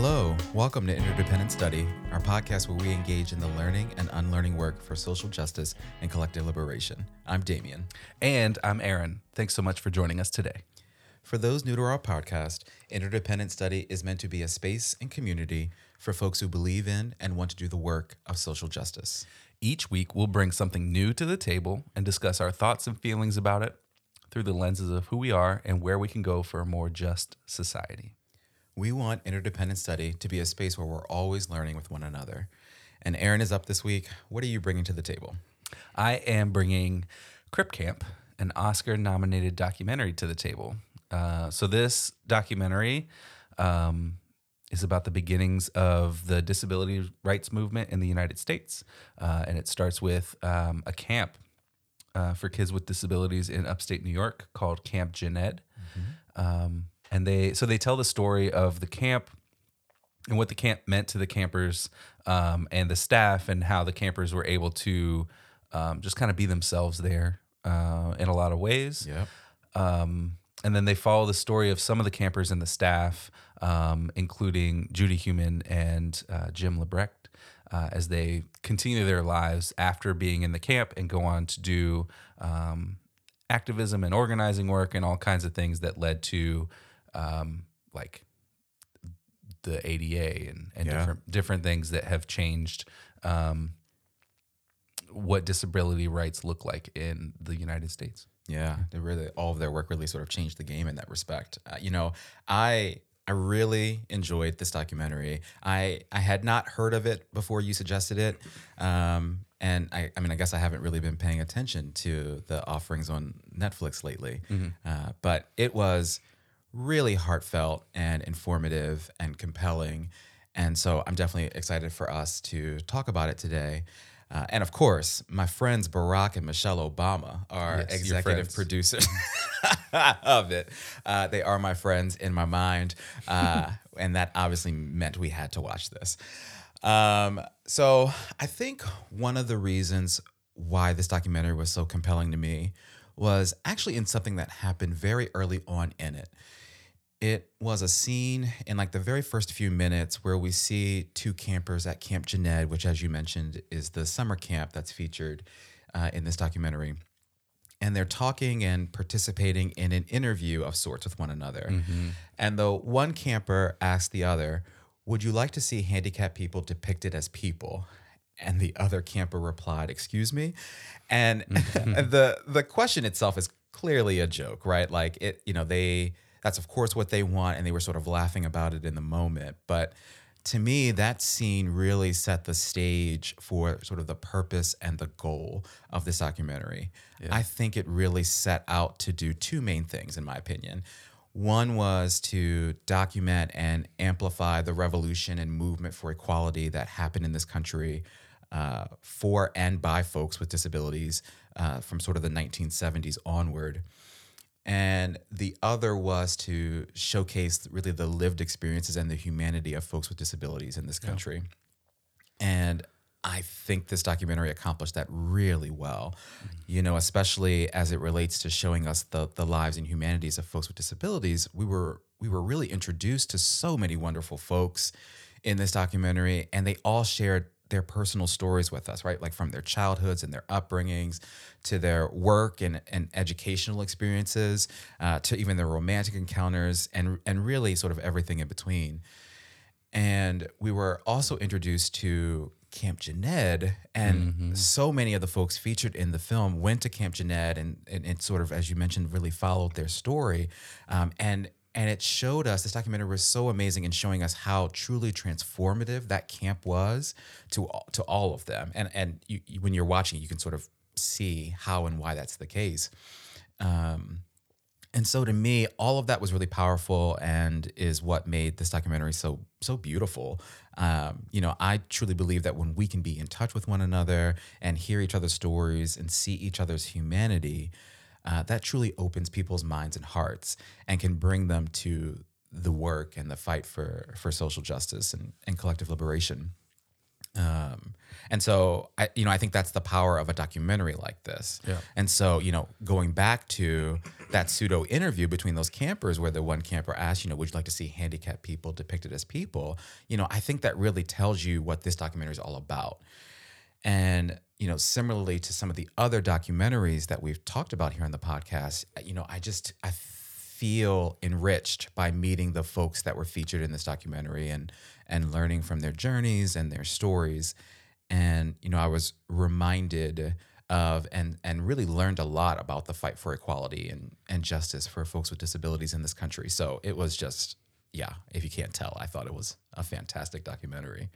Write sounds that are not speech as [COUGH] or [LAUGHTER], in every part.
Hello, welcome to Interdependent Study, our podcast where we engage in the learning and unlearning work for social justice and collective liberation. I'm Damien. And I'm Aaron. Thanks so much for joining us today. For those new to our podcast, Interdependent Study is meant to be a space and community for folks who believe in and want to do the work of social justice. Each week, we'll bring something new to the table and discuss our thoughts and feelings about it through the lenses of who we are and where we can go for a more just society. We want Interdependent Study to be a space where we're always learning with one another. And Aaron is up this week. What are you bringing to the table? I am bringing Crip Camp, an Oscar nominated documentary, to the table. Uh, so, this documentary um, is about the beginnings of the disability rights movement in the United States. Uh, and it starts with um, a camp uh, for kids with disabilities in upstate New York called Camp Jened. Um, and they so they tell the story of the camp and what the camp meant to the campers um, and the staff and how the campers were able to um, just kind of be themselves there uh, in a lot of ways. Yep. Um, and then they follow the story of some of the campers and the staff, um, including Judy Heumann and uh, Jim LeBrecht, uh, as they continue their lives after being in the camp and go on to do um, activism and organizing work and all kinds of things that led to um, like the ADA and, and Yeah. different different things that have changed um, what disability rights look like in the United States. Yeah, they really all of their work really sort of changed the game in that respect. Uh, you know, I I really enjoyed this documentary. I I had not heard of it before you suggested it, um, and I I mean I guess I haven't really been paying attention to the offerings on Netflix lately, uh, but it was really heartfelt and informative and compelling, and so I'm definitely excited for us to talk about it today. Uh, and of course, my friends Barack and Michelle Obama are Yes, executive producers [LAUGHS] of it. Uh, they are my friends in my mind. Uh, and that obviously meant we had to watch this. Um, so I think one of the reasons why this documentary was so compelling to me was actually in something that happened very early on in it. It was a scene in like the very first few minutes where we see two campers at Camp Jened, which, as you mentioned, is the summer camp that's featured uh, in this documentary. And they're talking and participating in an interview of sorts with one another. And the one camper asked the other, Would you like to see handicapped people depicted as people? And the other camper replied, "Excuse me," and [LAUGHS] the the question itself is clearly a joke, right? Like it, you know, they that's of course what they want, and they were sort of laughing about it in the moment. But to me, that scene really set the stage for sort of the purpose and the goal of this documentary. I think it really set out to do two main things, in my opinion. One was to document and amplify the revolution and movement for equality that happened in this country uh, for and by folks with disabilities uh, from sort of the 1970s onward. And the other was to showcase really the lived experiences and the humanity of folks with disabilities in this country. And I think this documentary accomplished that really well, mm. you know, especially as it relates to showing us the the lives and humanities of folks with disabilities. We were we were really introduced to so many wonderful folks in this documentary, and they all shared their personal stories with us, right? Like from their childhoods and their upbringings to their work and, and educational experiences, uh, to even their romantic encounters, and and really sort of everything in between. And we were also introduced to Camp Jened, and so many of the folks featured in the film went to Camp Jened, and, and it sort of, as you mentioned, really followed their story. Um, and and it showed us this documentary was so amazing in showing us how truly transformative that camp was to all, to all of them. And and you, you- when you're watching, you can sort of see how and why that's the case. Um, and so to me all of that was really powerful and is what made this documentary so so beautiful um, you know i truly believe that when we can be in touch with one another and hear each other's stories and see each other's humanity uh, that truly opens people's minds and hearts and can bring them to the work and the fight for for social justice and, and collective liberation Um, and so I, you know, I think that's the power of a documentary like this. Yeah. And so, you know, going back to that pseudo interview between those campers where the one camper asked, you know, would you like to see handicapped people depicted as people? You know, I think that really tells you what this documentary is all about. And, you know, similarly to some of the other documentaries that we've talked about here on the podcast, uh, you know, I just, I feel enriched by meeting the folks that were featured in this documentary and, and learning from their journeys and their stories. And, you know, I was reminded of and and really learned a lot about the fight for equality and, and justice for folks with disabilities in this country. So it was just, yeah, if you can't tell, I thought it was a fantastic documentary.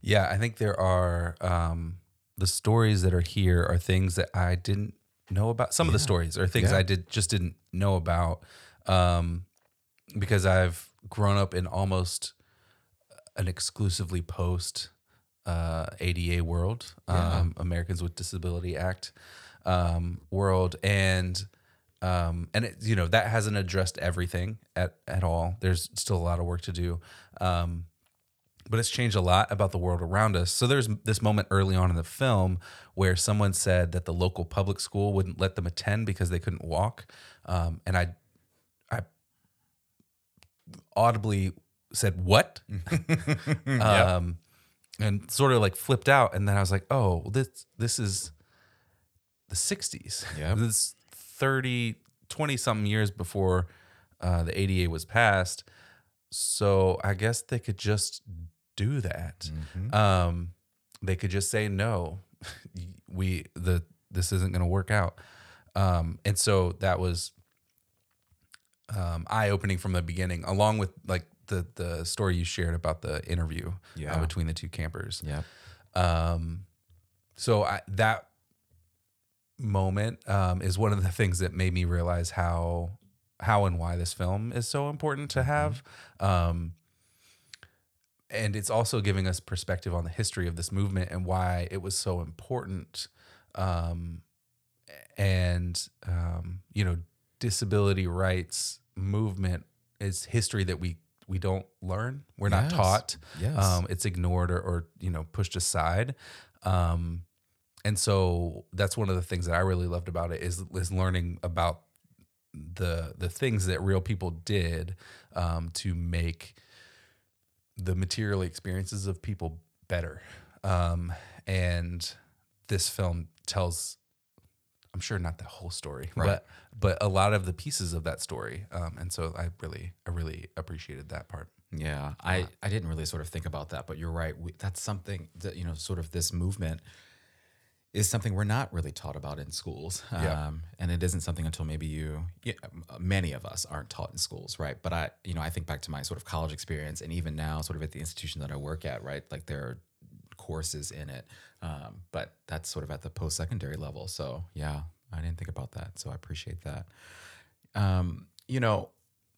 Yeah, I think there are um, the stories that are here are things that I didn't know about. Some of the stories are things Yeah. I did just didn't know about um, because I've grown up in almost an exclusively post uh, ADA world, um, Americans with Disability Act um, world, and um, and it, you know that hasn't addressed everything at at all. There's still a lot of work to do. Um, but it's changed a lot about the world around us. So there's this moment early on in the film where someone said that the local public school wouldn't let them attend because they couldn't walk, um, and I, I audibly said what, [LAUGHS] um, and sort of like flipped out, and then I was like, oh, this this is the '60s. Yep. [LAUGHS] this 30, 20 something years before uh, the ADA was passed. So I guess they could just do that. Um, they could just say no. [LAUGHS] We the this isn't going to work out. Um, and so that was um, eye opening from the beginning, along with like the the story you shared about the interview uh, between the two campers. Yeah. Um, so I, that moment um, is one of the things that made me realize how how and why this film is so important to have. Um, and it's also giving us perspective on the history of this movement and why it was so important. Um, and um, you know, disability rights movement is history that we we don't learn. We're not Yes. taught. Yes. Um, it's ignored or, or you know pushed aside. Um, and so that's one of the things that I really loved about it is is learning about the the things that real people did um, to make the material experiences of people better. Um, and this film tells, I'm sure not the whole story, Right. but but a lot of the pieces of that story. Um, and so I really I really appreciated that part. Yeah, I, I didn't really sort of think about that, but you're right. We, that's something that, you know, sort of this movement is something we're not really taught about in schools. Yeah. Um, and it isn't something until maybe you, yeah, many of us aren't taught in schools, right? But I, you know, I think back to my sort of college experience and even now, sort of at the institution that I work at, right? Like there are courses in it, um, but that's sort of at the post secondary level. So yeah, I didn't think about that. So I appreciate that. Um, you know,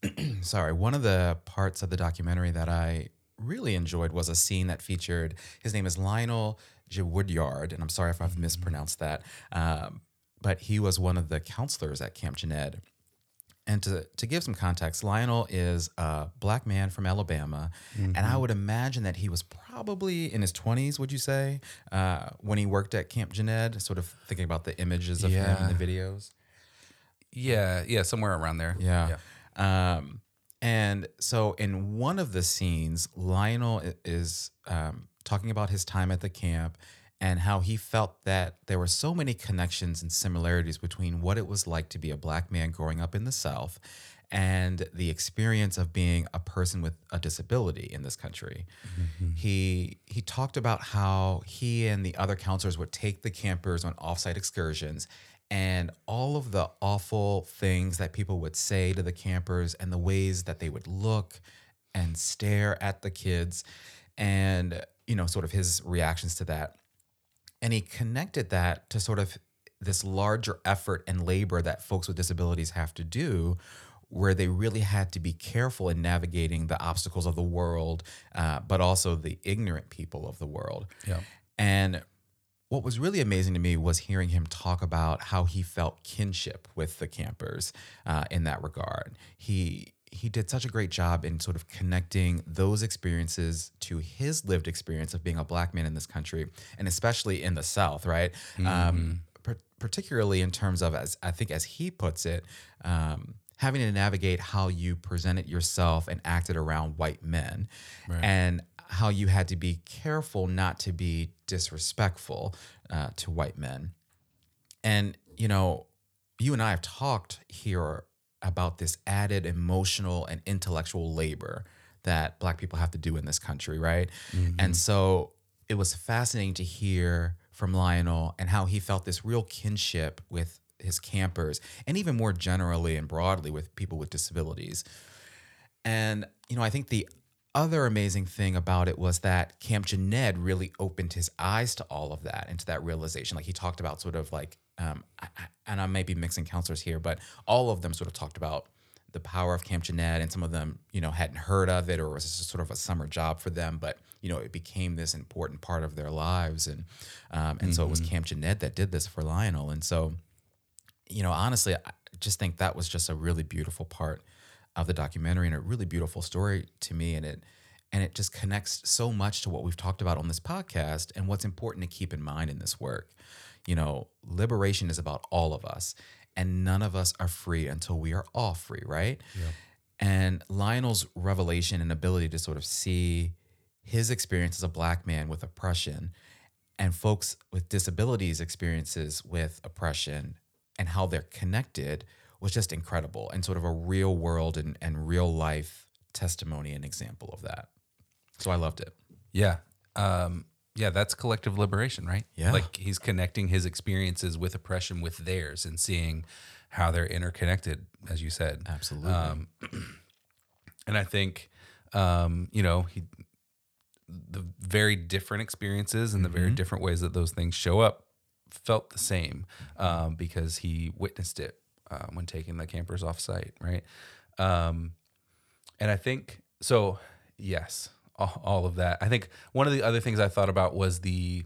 [CLEARS THROAT] sorry, one of the parts of the documentary that I really enjoyed was a scene that featured his name is Lionel J. Woodyard, and I'm sorry if I've mispronounced that, um, but he was one of the counselors at Camp Jened. And to, to give some context, Lionel is a black man from Alabama. And I would imagine that he was probably in his 20s, would you say, uh, when he worked at Camp Jened, sort of thinking about the images of him in the videos. Yeah, yeah, somewhere around there. Yeah. Um, and so in one of the scenes, Lionel is um, talking about his time at the camp and how he felt that there were so many connections and similarities between what it was like to be a black man growing up in the South and the experience of being a person with a disability in this country. He he talked about how he and the other counselors would take the campers on offsite excursions and all of the awful things that people would say to the campers and the ways that they would look and stare at the kids and you know sort of his reactions to that and he connected that to sort of this larger effort and labor that folks with disabilities have to do where they really had to be careful in navigating the obstacles of the world uh, but also the ignorant people of the world Yeah. and what was really amazing to me was hearing him talk about how he felt kinship with the campers uh, in that regard. He he did such a great job in sort of connecting those experiences to his lived experience of being a black man in this country, and especially in the South, right? Um, par- particularly in terms of, as I think, as he puts it, um, having to navigate how you presented yourself and acted around white men, and how you had to be careful not to be disrespectful uh, to white men. And, you know, you and I have talked here about this added emotional and intellectual labor that Black people have to do in this country, right? And so it was fascinating to hear from Lionel and how he felt this real kinship with his campers and even more generally and broadly with people with disabilities. And, you know, I think the other amazing thing about it was that Camp Jened really opened his eyes to all of that and to that realization. Like he talked about sort of like, um, I, I, and I may be mixing counselors here, but all of them sort of talked about the power of Camp Jened, and some of them, you know, hadn't heard of it or was just sort of a summer job for them, but you know, it became this important part of their lives, and um, and so it was Camp Jened that did this for Lionel, and so you know, honestly, I just think that was just a really beautiful part of the documentary and a really beautiful story to me. And it and it just connects so much to what we've talked about on this podcast and what's important to keep in mind in this work. You know, liberation is about all of us, and none of us are free until we are all free, right? And Lionel's revelation and ability to sort of see his experience as a black man with oppression and folks with disabilities experiences with oppression and how they're connected was just incredible and sort of a real world and, and real life testimony and example of that. So I loved it. Yeah. Um, yeah, that's collective liberation, right? Yeah. Like he's connecting his experiences with oppression with theirs and seeing how they're interconnected, as you said. Absolutely. Um, [CLEARS THROAT] and I think, um, you know, he, the very different experiences and the very different ways that those things show up felt the same um, because he witnessed it uh, when taking the campers off site, right? Um, and I think so. Yes, all, all of that. I think one of the other things I thought about was the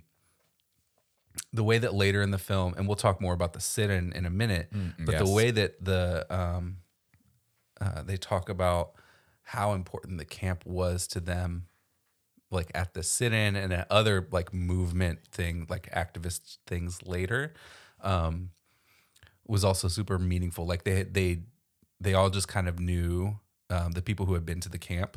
the way that later in the film, and we'll talk more about the sit-in in a minute, but the way that the um, uh, they talk about how important the camp was to them, like at the sit-in and at other like movement thing, like activist things later, um, was also super meaningful. Like they they they all just kind of knew um, the people who had been to the camp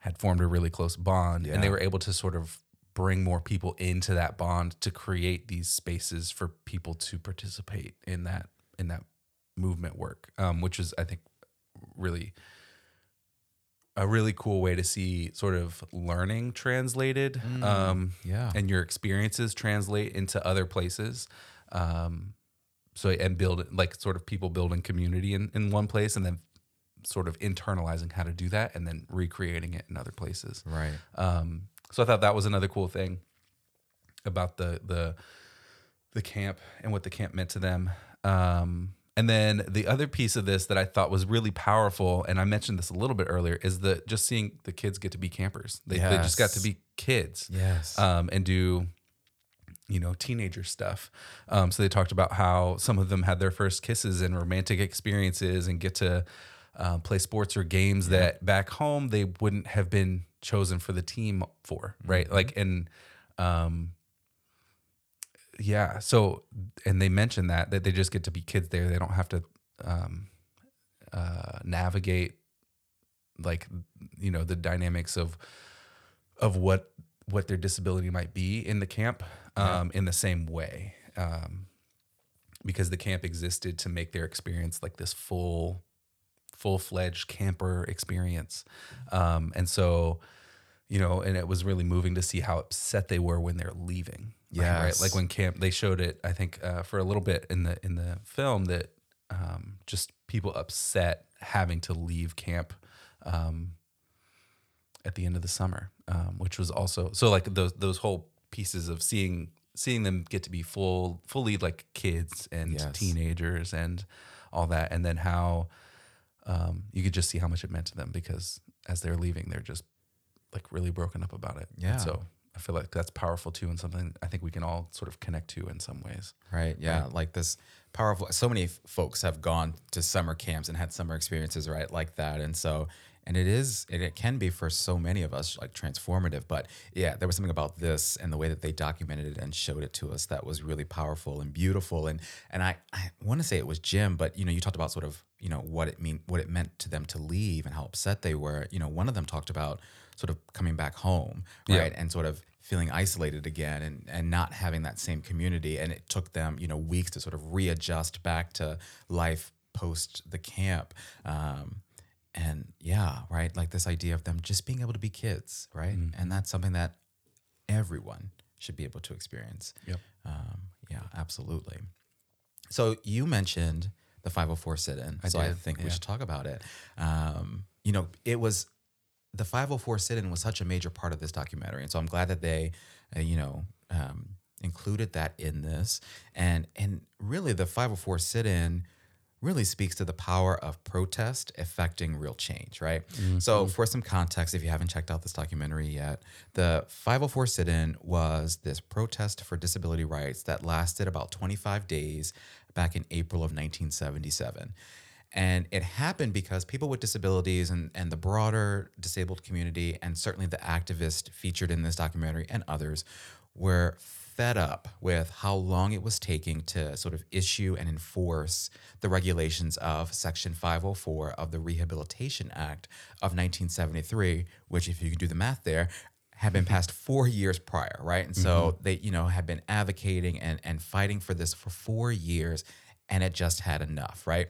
had formed a really close bond, and they were able to sort of bring more people into that bond to create these spaces for people to participate in that in that movement work, um, which is I think really a really cool way to see sort of learning translated um, yeah. and your experiences translate into other places um, so and build like sort of people building community in, in one place and then sort of internalizing how to do that and then recreating it in other places Right. um, so I thought that was another cool thing about the the the camp and what the camp meant to them. Um, and then the other piece of this that I thought was really powerful, and I mentioned this a little bit earlier, is the just seeing the kids get to be campers. They, they just got to be kids Yes. um, and do you know teenager stuff. Um, so they talked about how some of them had their first kisses and romantic experiences and get to uh, play sports or games that back home they wouldn't have been chosen for the team for right? Like and um yeah so and they mentioned that that they just get to be kids there. They don't have to um uh navigate like you know the dynamics of of what what their disability might be in the camp um, in the same way um, because the camp existed to make their experience like this full full-fledged camper experience. Um, and so you know and it was really moving to see how upset they were when they're leaving right, right like when camp they showed it i think uh, for a little bit in the in the film that um, just people upset having to leave camp um, at the end of the summer, um, which was also so like those those whole pieces of seeing seeing them get to be full fully like kids and Yes. teenagers and all that, and then how um, you could just see how much it meant to them because as they're leaving, they're just like really broken up about it. And Yeah. so I feel like that's powerful too, and something I think we can all sort of connect to in some ways. Right. Yeah. Like this powerful. So many f- folks have gone to summer camps and had summer experiences, right, like that. And so, and it is, it, it can be for so many of us like transformative. But yeah, there was something about this and the way that they documented it and showed it to us that was really powerful and beautiful. And and I I want to say it was Jim, but you know, you talked about sort of you know what it mean what it meant to them to leave and how upset they were. You know, one of them talked about sort of coming back home, Yeah. right, and sort of feeling isolated again and, and not having that same community. And it took them, you know, weeks to sort of readjust back to life post the camp. Um, and yeah, right. Like this idea of them just being able to be kids, right? And that's something that everyone should be able to experience. Yep. Um, yeah, absolutely. So you mentioned the 504 sit-in. I so I did, think we should talk about it. Um, you know, it was the 504 sit-in was such a major part of this documentary, and so I'm glad that they, uh, you know, um, included that in this. And and really, the 504 sit-in really speaks to the power of protest affecting real change, right? Mm-hmm. So, for some context, if you haven't checked out this documentary yet, the 504 sit in was this protest for disability rights that lasted about 25 days back in April of 1977. And it happened because people with disabilities and, and the broader disabled community, and certainly the activists featured in this documentary and others, were fed up with how long it was taking to sort of issue and enforce the regulations of Section 504 of the Rehabilitation Act of 1973, which, if you can do the math there, had been passed [LAUGHS] four years prior, right? And so mm-hmm. they, you know, had been advocating and, and fighting for this for four years, and it just had enough, right?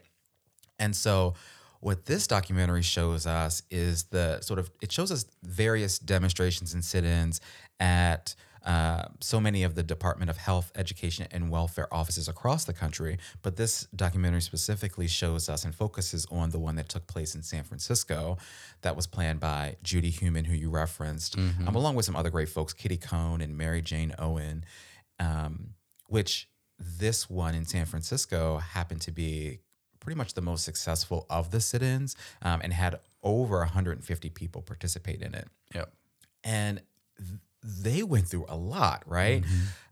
And so, what this documentary shows us is the sort of it shows us various demonstrations and sit-ins at uh, so many of the Department of Health, Education, and Welfare offices across the country. But this documentary specifically shows us and focuses on the one that took place in San Francisco, that was planned by Judy Heumann, who you referenced, um, along with some other great folks, Kitty Cone and Mary Jane Owen, um, which this one in San Francisco happened to be pretty much the most successful of the sit-ins um, and had over 150 people participate in it Yep. and they went through a lot, right?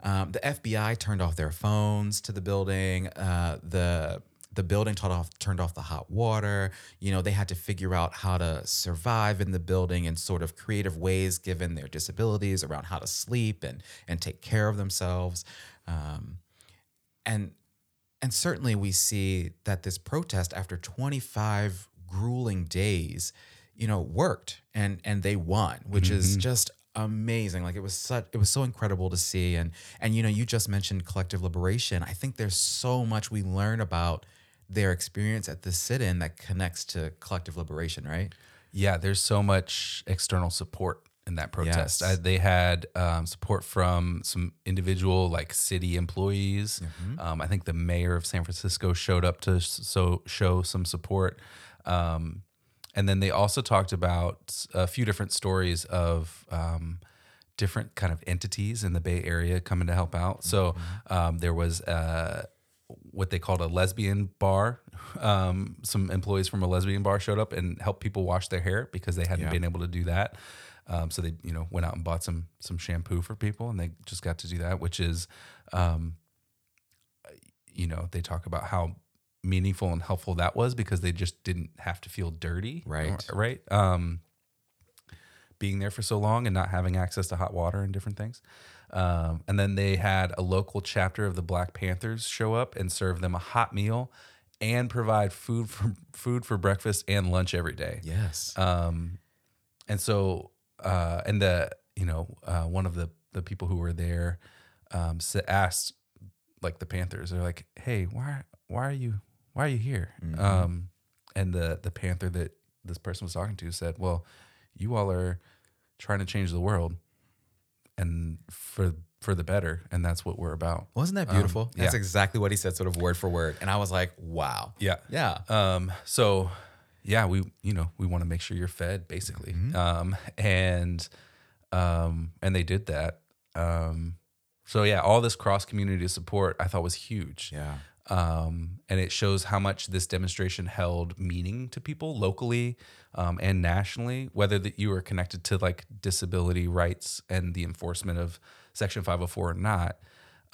Um, the FBI turned off their phones to the building. Uh, the the building turned off turned off the hot water. You know, they had to figure out how to survive in the building in sort of creative ways, given their disabilities, around how to sleep and and take care of themselves. Um, and and certainly we see that this protest after 25 grueling days you know worked and and they won which is just amazing like it was such it was so incredible to see and and you know you just mentioned collective liberation i think there's so much we learn about their experience at the sit-in that connects to collective liberation right Yeah, there's so much external support in that protest. Yes. I, they had um, support from some individual, like city employees. Mm-hmm. Um, I think the mayor of San Francisco showed up to so show some support. Um, and then they also talked about a few different stories of um, different kind of entities in the Bay Area coming to help out. So Mm-hmm. um, there was uh, what they called a lesbian bar. Um, some employees from a lesbian bar showed up and helped people wash their hair because they hadn't Yeah. been able to do that. Um, so they, you know, went out and bought some some shampoo for people, and they just got to do that, which is, um, you know, they talk about how meaningful and helpful that was because they just didn't have to feel dirty, Right. right. Um, being there for so long and not having access to hot water and different things. Um, and then they had a local chapter of the Black Panthers show up and serve them a hot meal and provide food for food for breakfast and lunch every day. yes Um, and so, uh, and the you know uh, one of the the people who were there um, asked like the Panthers, they're like, "Hey, why why are you why are you here?" Um, and the the Panther that this person was talking to said, "Well, you all are trying to change the world, and for for the better, and that's what we're about." wasn't that beautiful Um, that's yeah. exactly what he said sort of word for word and i was like wow Yeah. yeah Um, so yeah, we you know we want to make sure you're fed basically, um, and um, and they did that. Um, so yeah, all this cross community support I thought was huge. yeah Um, and it shows how much this demonstration held meaning to people locally um, and nationally, whether that you were connected to like disability rights and the enforcement of Section 504 or not,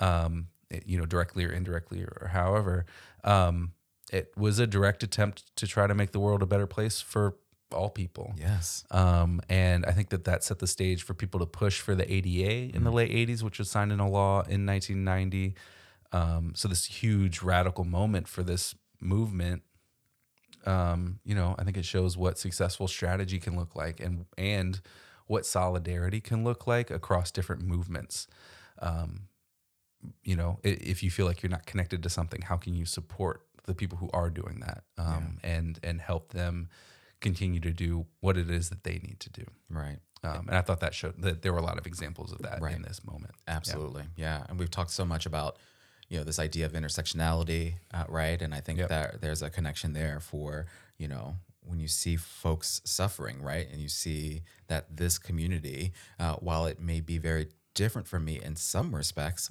um, it- you know, directly or indirectly or, however. Um, it was a direct attempt to try to make the world a better place for all people. Yes. Um, and I think that that set the stage for people to push for the ADA in the late 80s, which was signed into law in 1990. Um, so this huge radical moment for this movement. Um, you know, I think it shows what successful strategy can look like and and what solidarity can look like across different movements. Um, you know, if you feel like you're not connected to something, how can you support the people who are doing that um, and and help them continue to do what it is that they need to do? Right. Um, and I thought that showed that there were a lot of examples of that Right. in this moment. Absolutely. Yeah. And we've talked so much about, you know, this idea of intersectionality, uh, right? And I think Yep. that there's a connection there for, you know, when you see folks suffering, right? And you see that this community, uh, while it may be very different from me in some respects,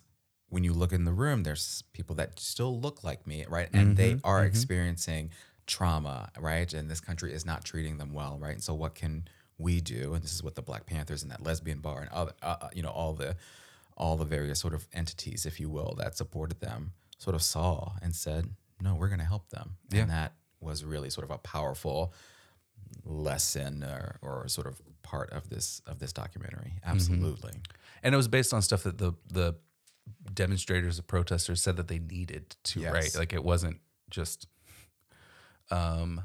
when you look in the room, there's people that still look like me, right? And they are experiencing trauma, right? And this country is not treating them well, right? And so, what can we do? And this is what the Black Panthers and that lesbian bar and other, uh, uh, you know, all the all the various sort of entities, if you will, that supported them, sort of saw and said, "No, we're going to help them." Yeah. And that was really sort of a powerful lesson or, or sort of part of this of this documentary. Absolutely. And it was based on stuff that the the demonstrators, the protesters said that they needed to Yes. right. Like it wasn't just um,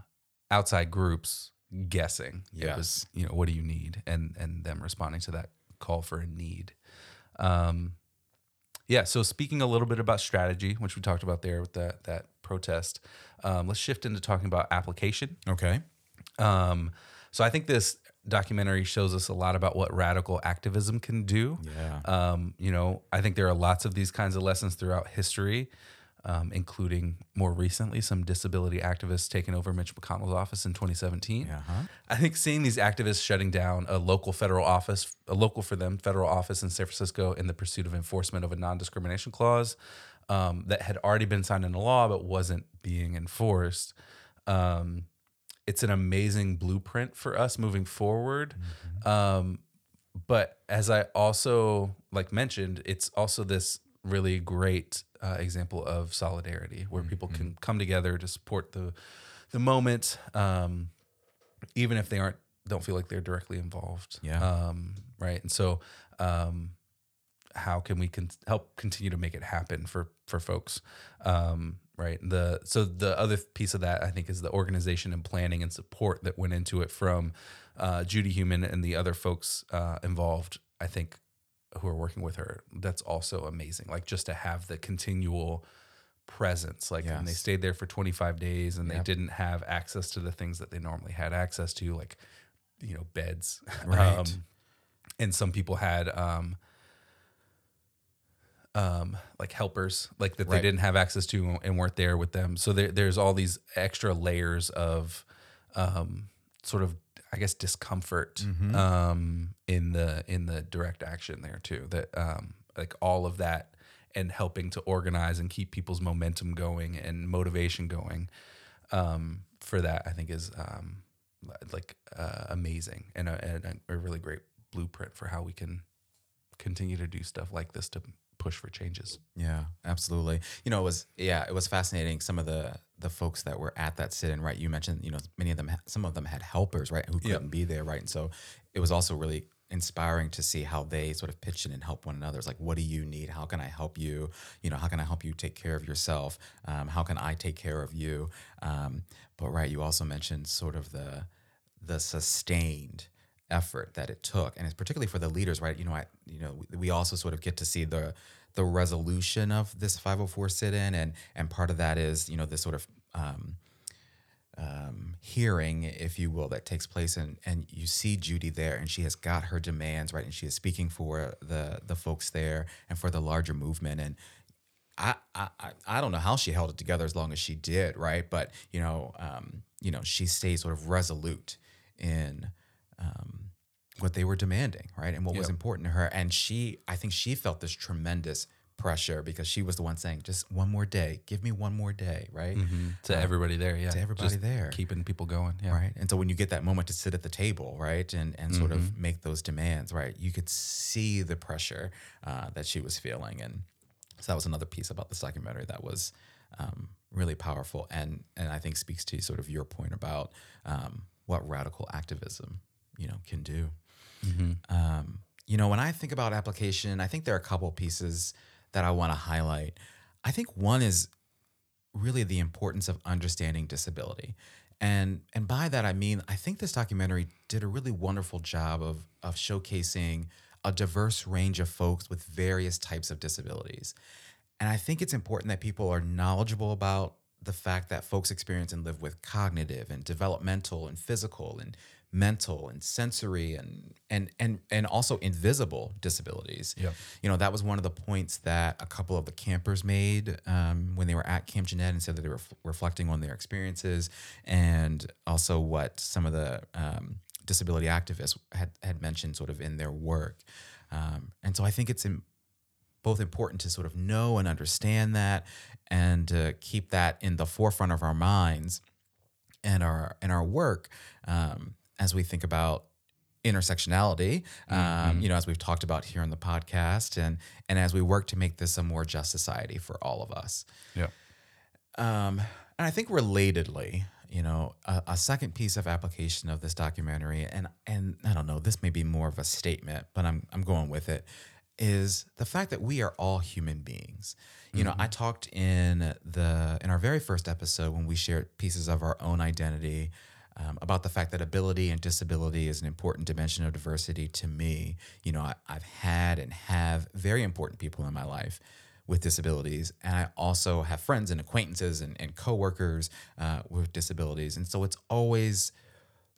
outside groups guessing. It was you know what do you need, and and them responding to that call for a need. Um, yeah. So speaking a little bit about strategy, which we talked about there with that that protest, um, let's shift into talking about application. Okay. Um, so I think this documentary shows us a lot about what radical activism can do. Yeah. Um, you know, I think there are lots of these kinds of lessons throughout history, um, including more recently some disability activists taking over Mitch McConnell's office in 2017. Uh-huh. I think seeing these activists shutting down a local federal office, a local for them federal office in San Francisco in the pursuit of enforcement of a non discrimination clause um, that had already been signed into law but wasn't being enforced. Um, it's an amazing blueprint for us moving forward. Um, but as I also like mentioned, it's also this really great uh, example of solidarity where people can come together to support the the moment, um, even if they aren't don't feel like they're directly involved. Yeah. Um, right. And so, um, how can we con- help continue to make it happen for for folks? Um, right. The so the other piece of that I think is the organization and planning and support that went into it from uh, Judy Heumann and the other folks uh, involved. I think who are working with her. That's also amazing. Like just to have the continual presence. Like and they stayed there for 25 days and they didn't have access to the things that they normally had access to, like you know beds. [LAUGHS] Right. and some people had um, um, like helpers, like that they didn't have access to and weren't there with them. So there, there's all these extra layers of um, sort of, I guess, discomfort Mm-hmm. um, in the in the direct action there too. That um, like all of that and helping to organize and keep people's momentum going and motivation going um, for that, I think is um, like uh, amazing and a, and a really great blueprint for how we can continue to do stuff like this to push for changes. Yeah, absolutely. You know, it was yeah, it was fascinating. Some of the the folks that were at that sit-in, right? You mentioned, you know, many of them, some of them had helpers, right, who couldn't be there, right? And so it was also really inspiring to see how they sort of pitch in and help one another. It's like, what do you need? How can I help you? You know, how can I help you take care of yourself? Um, how can I take care of you? Um, but right, you also mentioned sort of the the sustained effort that it took, and it's particularly for the leaders, right? You know, I, you know, we, also sort of get to see the the resolution of this 504 sit-in, and and part of that is you know this sort of um, um, hearing, if you will, that takes place, and and you see Judy there, and she has got her demands right, and she is speaking for the the folks there and for the larger movement, and I, I I- don't know how she held it together as long as she did, right? But you know, um, you know, she stayed sort of resolute in um, what they were demanding, right, and what was important to her. And she, I think, she felt this tremendous pressure because she was the one saying, "Just one more day, give me one more day," right? to everybody there, yeah, to everybody Just there. keeping people going, yeah. right and so when you get that moment to sit at the table right and and sort of make those demands right you could see the pressure uh, that she was feeling and so that was another piece about this documentary that was um, really powerful and and i think speaks to sort of your point about um, what radical activism you know can do um, you know when i think about application i think there are a couple pieces that i want to highlight i think one is really the importance of understanding disability. And and by that I mean I think this documentary did a really wonderful job of of showcasing a diverse range of folks with various types of disabilities. And I think it's important that people are knowledgeable about the fact that folks experience and live with cognitive and developmental and physical and mental and sensory and and and and also invisible disabilities. Yep. You know, that was one of the points that a couple of the campers made um, when they were at Camp Jeanette and said that they were f- reflecting on their experiences and also what some of the um, disability activists had, had mentioned sort of in their work. Um, and so I think it's both important to sort of know and understand that and to keep that in the forefront of our minds and our and our work um, as we think about intersectionality um, you know as we've talked about here on the podcast and and as we work to make this a more just society for all of us Yeah. um, and I think relatedly, you know, a, a second piece of application of this documentary, and and I don't know, this may be more of a statement, but I'm I'm going with it, is the fact that we are all human beings. You know, I talked in the in our very first episode when we shared pieces of our own identity. Um, about the fact that ability and disability is an important dimension of diversity to me. You know, I, I've had and have very important people in my life with disabilities. And I also have friends and acquaintances and, and coworkers uh, with disabilities. And so it's always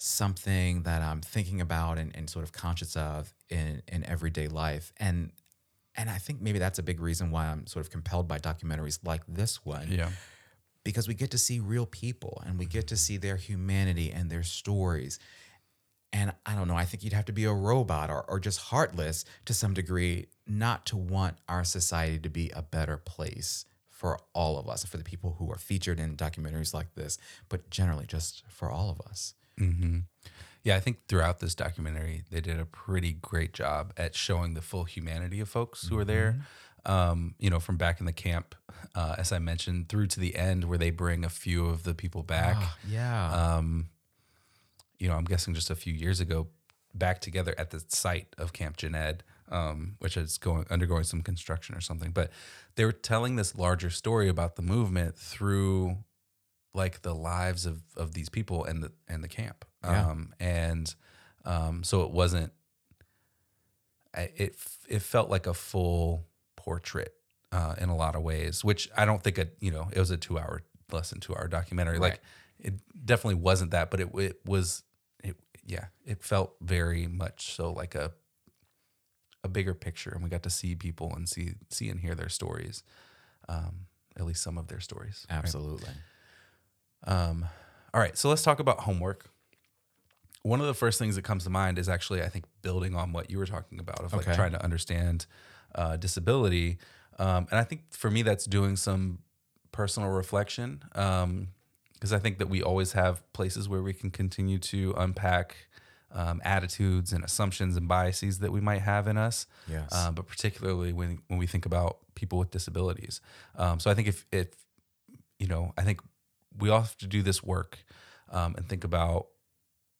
something that I'm thinking about and, and sort of conscious of in, in everyday life. And and I think maybe that's a big reason why I'm sort of compelled by documentaries like this one Yeah. because we get to see real people and we get to see their humanity and their stories. And I don't know, I think you'd have to be a robot or, or just heartless to some degree not to want our society to be a better place for all of us, for the people who are featured in documentaries like this, but generally just for all of us. Yeah, I think throughout this documentary, they did a pretty great job at showing the full humanity of folks who are there. Um, you know, from back in the camp, uh, as I mentioned, through to the end where they bring a few of the people back. Yeah. Um, you know, I'm guessing just a few years ago, back together at the site of Camp Jened, um, which is going undergoing some construction or something. But they were telling this larger story about the movement through like the lives of of these people and the and the camp. Yeah. Um, and um, so it wasn't. It it felt like a full portrait uh, in a lot of ways, which I don't think a you know it was a two hour less than two hour documentary. Right. Like it definitely wasn't that, but it it was it yeah it felt very much so like a a bigger picture, and we got to see people and see see and hear their stories, um, at least some of their stories. right? Um, all right, so let's talk about homework. One of the first things that comes to mind is actually, I think, building on what you were talking about of like Okay. trying to understand uh, disability. Um, and I think for me, that's doing some personal reflection because I think that we always have places where we can continue to unpack um, attitudes and assumptions and biases that we might have in us. Yes. Uh, but particularly when when we think about people with disabilities. Um, so I think if if you know, I think we all have to do this work um, and think about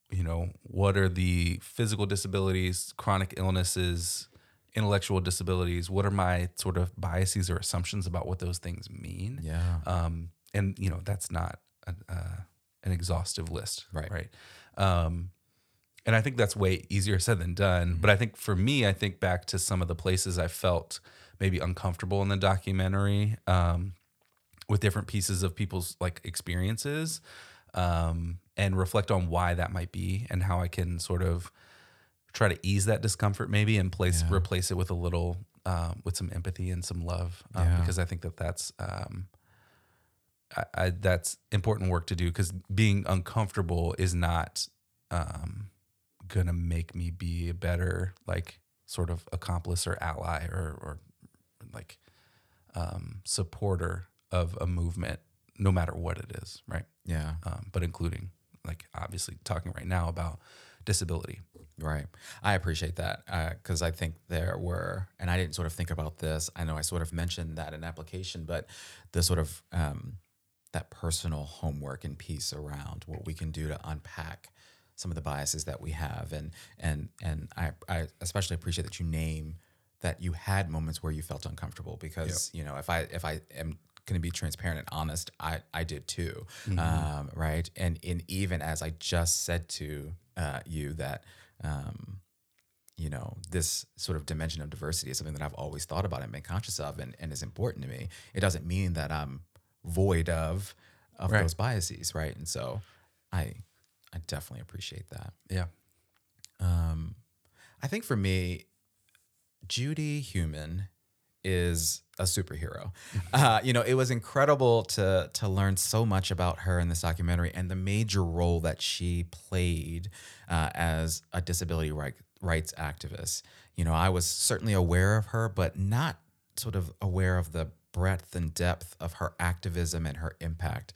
you know what are the physical disabilities, chronic illnesses, intellectual disabilities. What are my sort of biases or assumptions about what those things mean? Yeah. um, and you know that's not an, uh, an exhaustive list, Right. Right. Um, and I think that's way easier said than done. Mm-hmm. But I think for me, I think back to some of the places I felt maybe uncomfortable in the documentary um, with different pieces of people's like experiences, um, and reflect on why that might be and how I can sort of try to ease that discomfort maybe and place Yeah. replace it with a little um, with some empathy and some love um, Yeah. because I think that that's um, I, I, that's important work to do because being uncomfortable is not um, gonna make me be a better like sort of accomplice or ally or or like um, supporter of a movement, no matter what it is, right? Yeah. Um, but including, like, obviously talking right now about disability. Right. I appreciate that because I think there were, and I didn't sort of think about this. I know I sort of mentioned that in application, but the sort of um, that personal homework and piece around what we can do to unpack some of the biases that we have, and and and I, I especially appreciate that you name that you had moments where you felt uncomfortable because you know if I if I am going to be transparent and honest, I I did too, um, right? And and even as I just said to uh, you that. Um, you know, this sort of dimension of diversity is something that I've always thought about and been conscious of and, and is important to me. It doesn't mean that I'm void of of Right. those biases, right? And so I I definitely appreciate that. Yeah. Um, I think for me, Judy Heumann is a superhero. Uh, you know, it was incredible to to learn so much about her in this documentary and the major role that she played uh, as a disability right, rights activist. You know, I was certainly aware of her, but not sort of aware of the breadth and depth of her activism and her impact.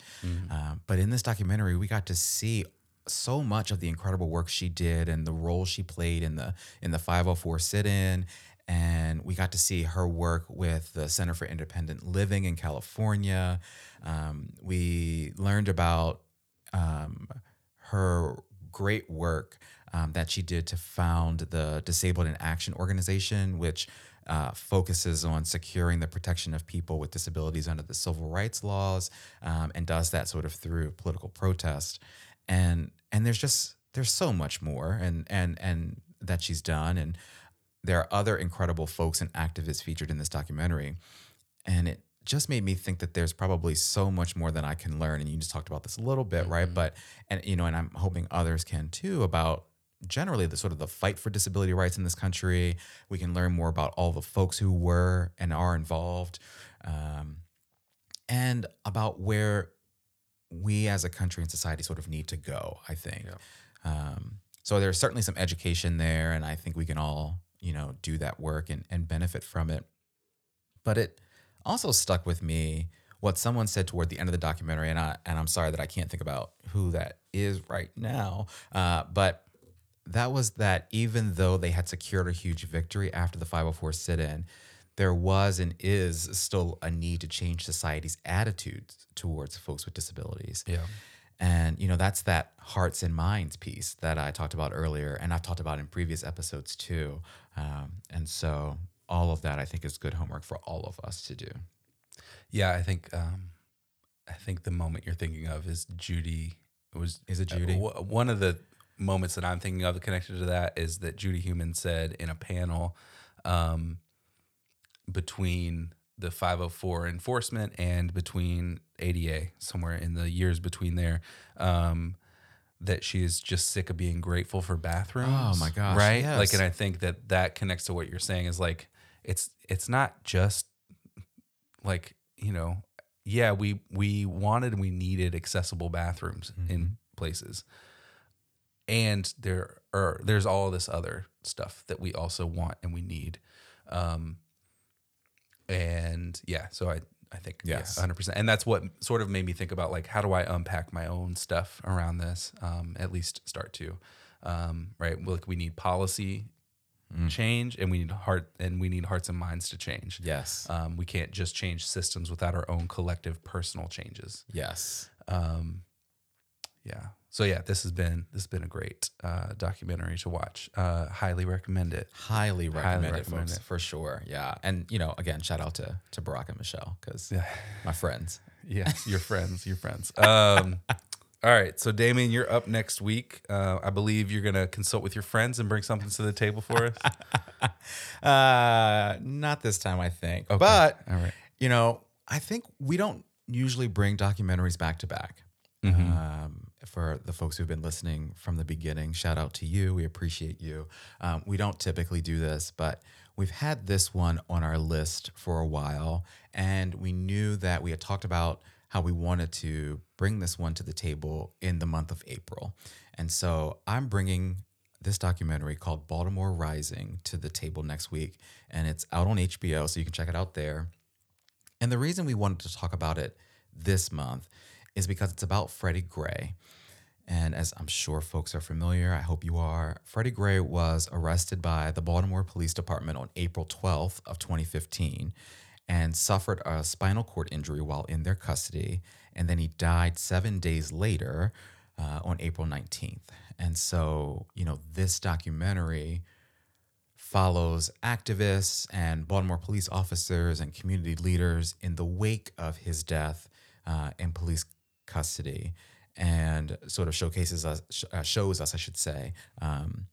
Um, but in this documentary, we got to see so much of the incredible work she did and the role she played in the in the 504 sit-in and we got to see her work with the Center for Independent Living in California. Um, we learned about um, her great work um, that she did to found the Disabled in Action organization, which uh, focuses on securing the protection of people with disabilities under the civil rights laws, um, and does that sort of through political protest. And and there's just there's so much more, and and and that she's done, and there are other incredible folks and activists featured in this documentary, and it just made me think that there's probably so much more than I can learn. And you just talked about this a little bit, right? But and you know, and I'm hoping others can too about generally the sort of the fight for disability rights in this country. We can learn more about all the folks who were and are involved, um, and about where we as a country and society sort of need to go. I think. Um, so there's certainly some education there, and I think we can all you know do that work and, and benefit from it. But it also stuck with me what someone said toward the end of the documentary, and I and I'm sorry that I can't think about who that is right now. Uh, but that was that even though they had secured a huge victory after the 504 sit-in, there was and is still a need to change society's attitudes towards folks with disabilities. Yeah. And you know, that's that hearts and minds piece that I talked about earlier, and I've talked about in previous episodes too. Um, and so all of that I think is good homework for all of us to do. Yeah, I think um, I think the moment you're thinking of is Judy. It was Is it uh, Judy? w- one of the moments that I'm thinking of connected to that is that Judy Heumann said in a panel um, between the 504 enforcement and between ADA, somewhere in the years between there, um, that she is just sick of being grateful for bathrooms. Oh my gosh, Right? yes. Like, and I think that that connects to what you're saying is like it's it's not just like you know yeah we we wanted and we needed accessible bathrooms in places and there are there's all this other stuff that we also want and we need um and yeah so i i think Yes. yeah, 100% and that's what sort of made me think about like how do i unpack my own stuff around this um at least start to um right like we need policy change and we need heart and we need hearts and minds to change Yes. um, we can't just change systems without our own collective personal changes yes. um, yeah so yeah this has been this has been a great uh, documentary to watch uh, highly recommend it Highly recommend it, recommend folks, it. for sure. Yeah. And you know, again, shout out to to Barack and Michelle because Yeah. my friends. yes your friends your friends um, all right so damien you're up next week uh, i believe you're gonna consult with your friends and bring something to the table for us [LAUGHS] Uh, not this time, I think. But All right. you know, I think we don't usually bring documentaries back to back. Um, for the folks who've been listening from the beginning, shout out to you. We appreciate you. Um, we don't typically do this, but we've had this one on our list for a while, and we knew that we had talked about how we wanted to bring this one to the table in the month of April. And so I'm bringing this documentary called Baltimore Rising to the table next week, and it's out on HBO, so you can check it out there. And the reason we wanted to talk about it this month is because it's about Freddie Gray. And as I'm sure folks are familiar, I hope you are, Freddie Gray was arrested by the Baltimore Police Department on April 12th of 2015 and suffered a spinal cord injury while in their custody. And then he died seven days later uh, on April 19th. And so, you know, this documentary follows activists and Baltimore police officers and community leaders in the wake of his death uh, in police custody and sort of showcases us, uh, shows us, I should say, um,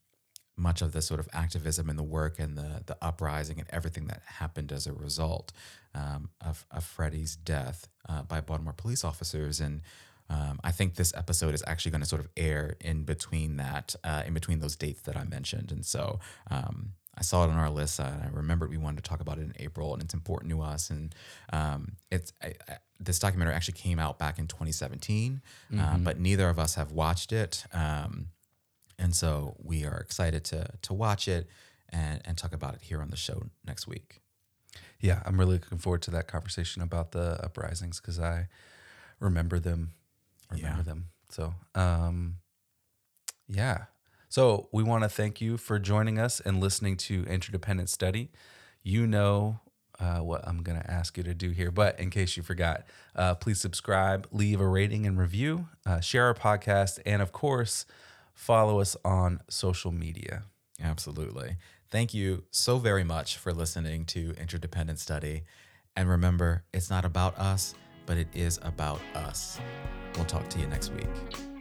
much of the sort of activism and the work and the the uprising and everything that happened as a result um, of, of Freddie's death uh, by Baltimore police officers. And um, I think this episode is actually going to sort of air in between that, uh, in between those dates that I mentioned. And so um, I saw it on our list. Uh, and I remembered we wanted to talk about it in April, and it's important to us. And um, it's I, I, this documentary actually came out back in 2017, uh, but neither of us have watched it. Um, and so we are excited to to watch it and, and talk about it here on the show next week. Yeah, I'm really looking forward to that conversation about the uprisings because I remember them. Remember Yeah. them. So, um, yeah. So we want to thank you for joining us and listening to Interdependent Study. You know uh, what I'm going to ask you to do here, but in case you forgot, uh, please subscribe, leave a rating and review, uh, share our podcast, and of course, follow us on social media. Absolutely. Thank you so very much for listening to Interdependent Study. And remember, it's not about us, but it is about us. We'll talk to you next week.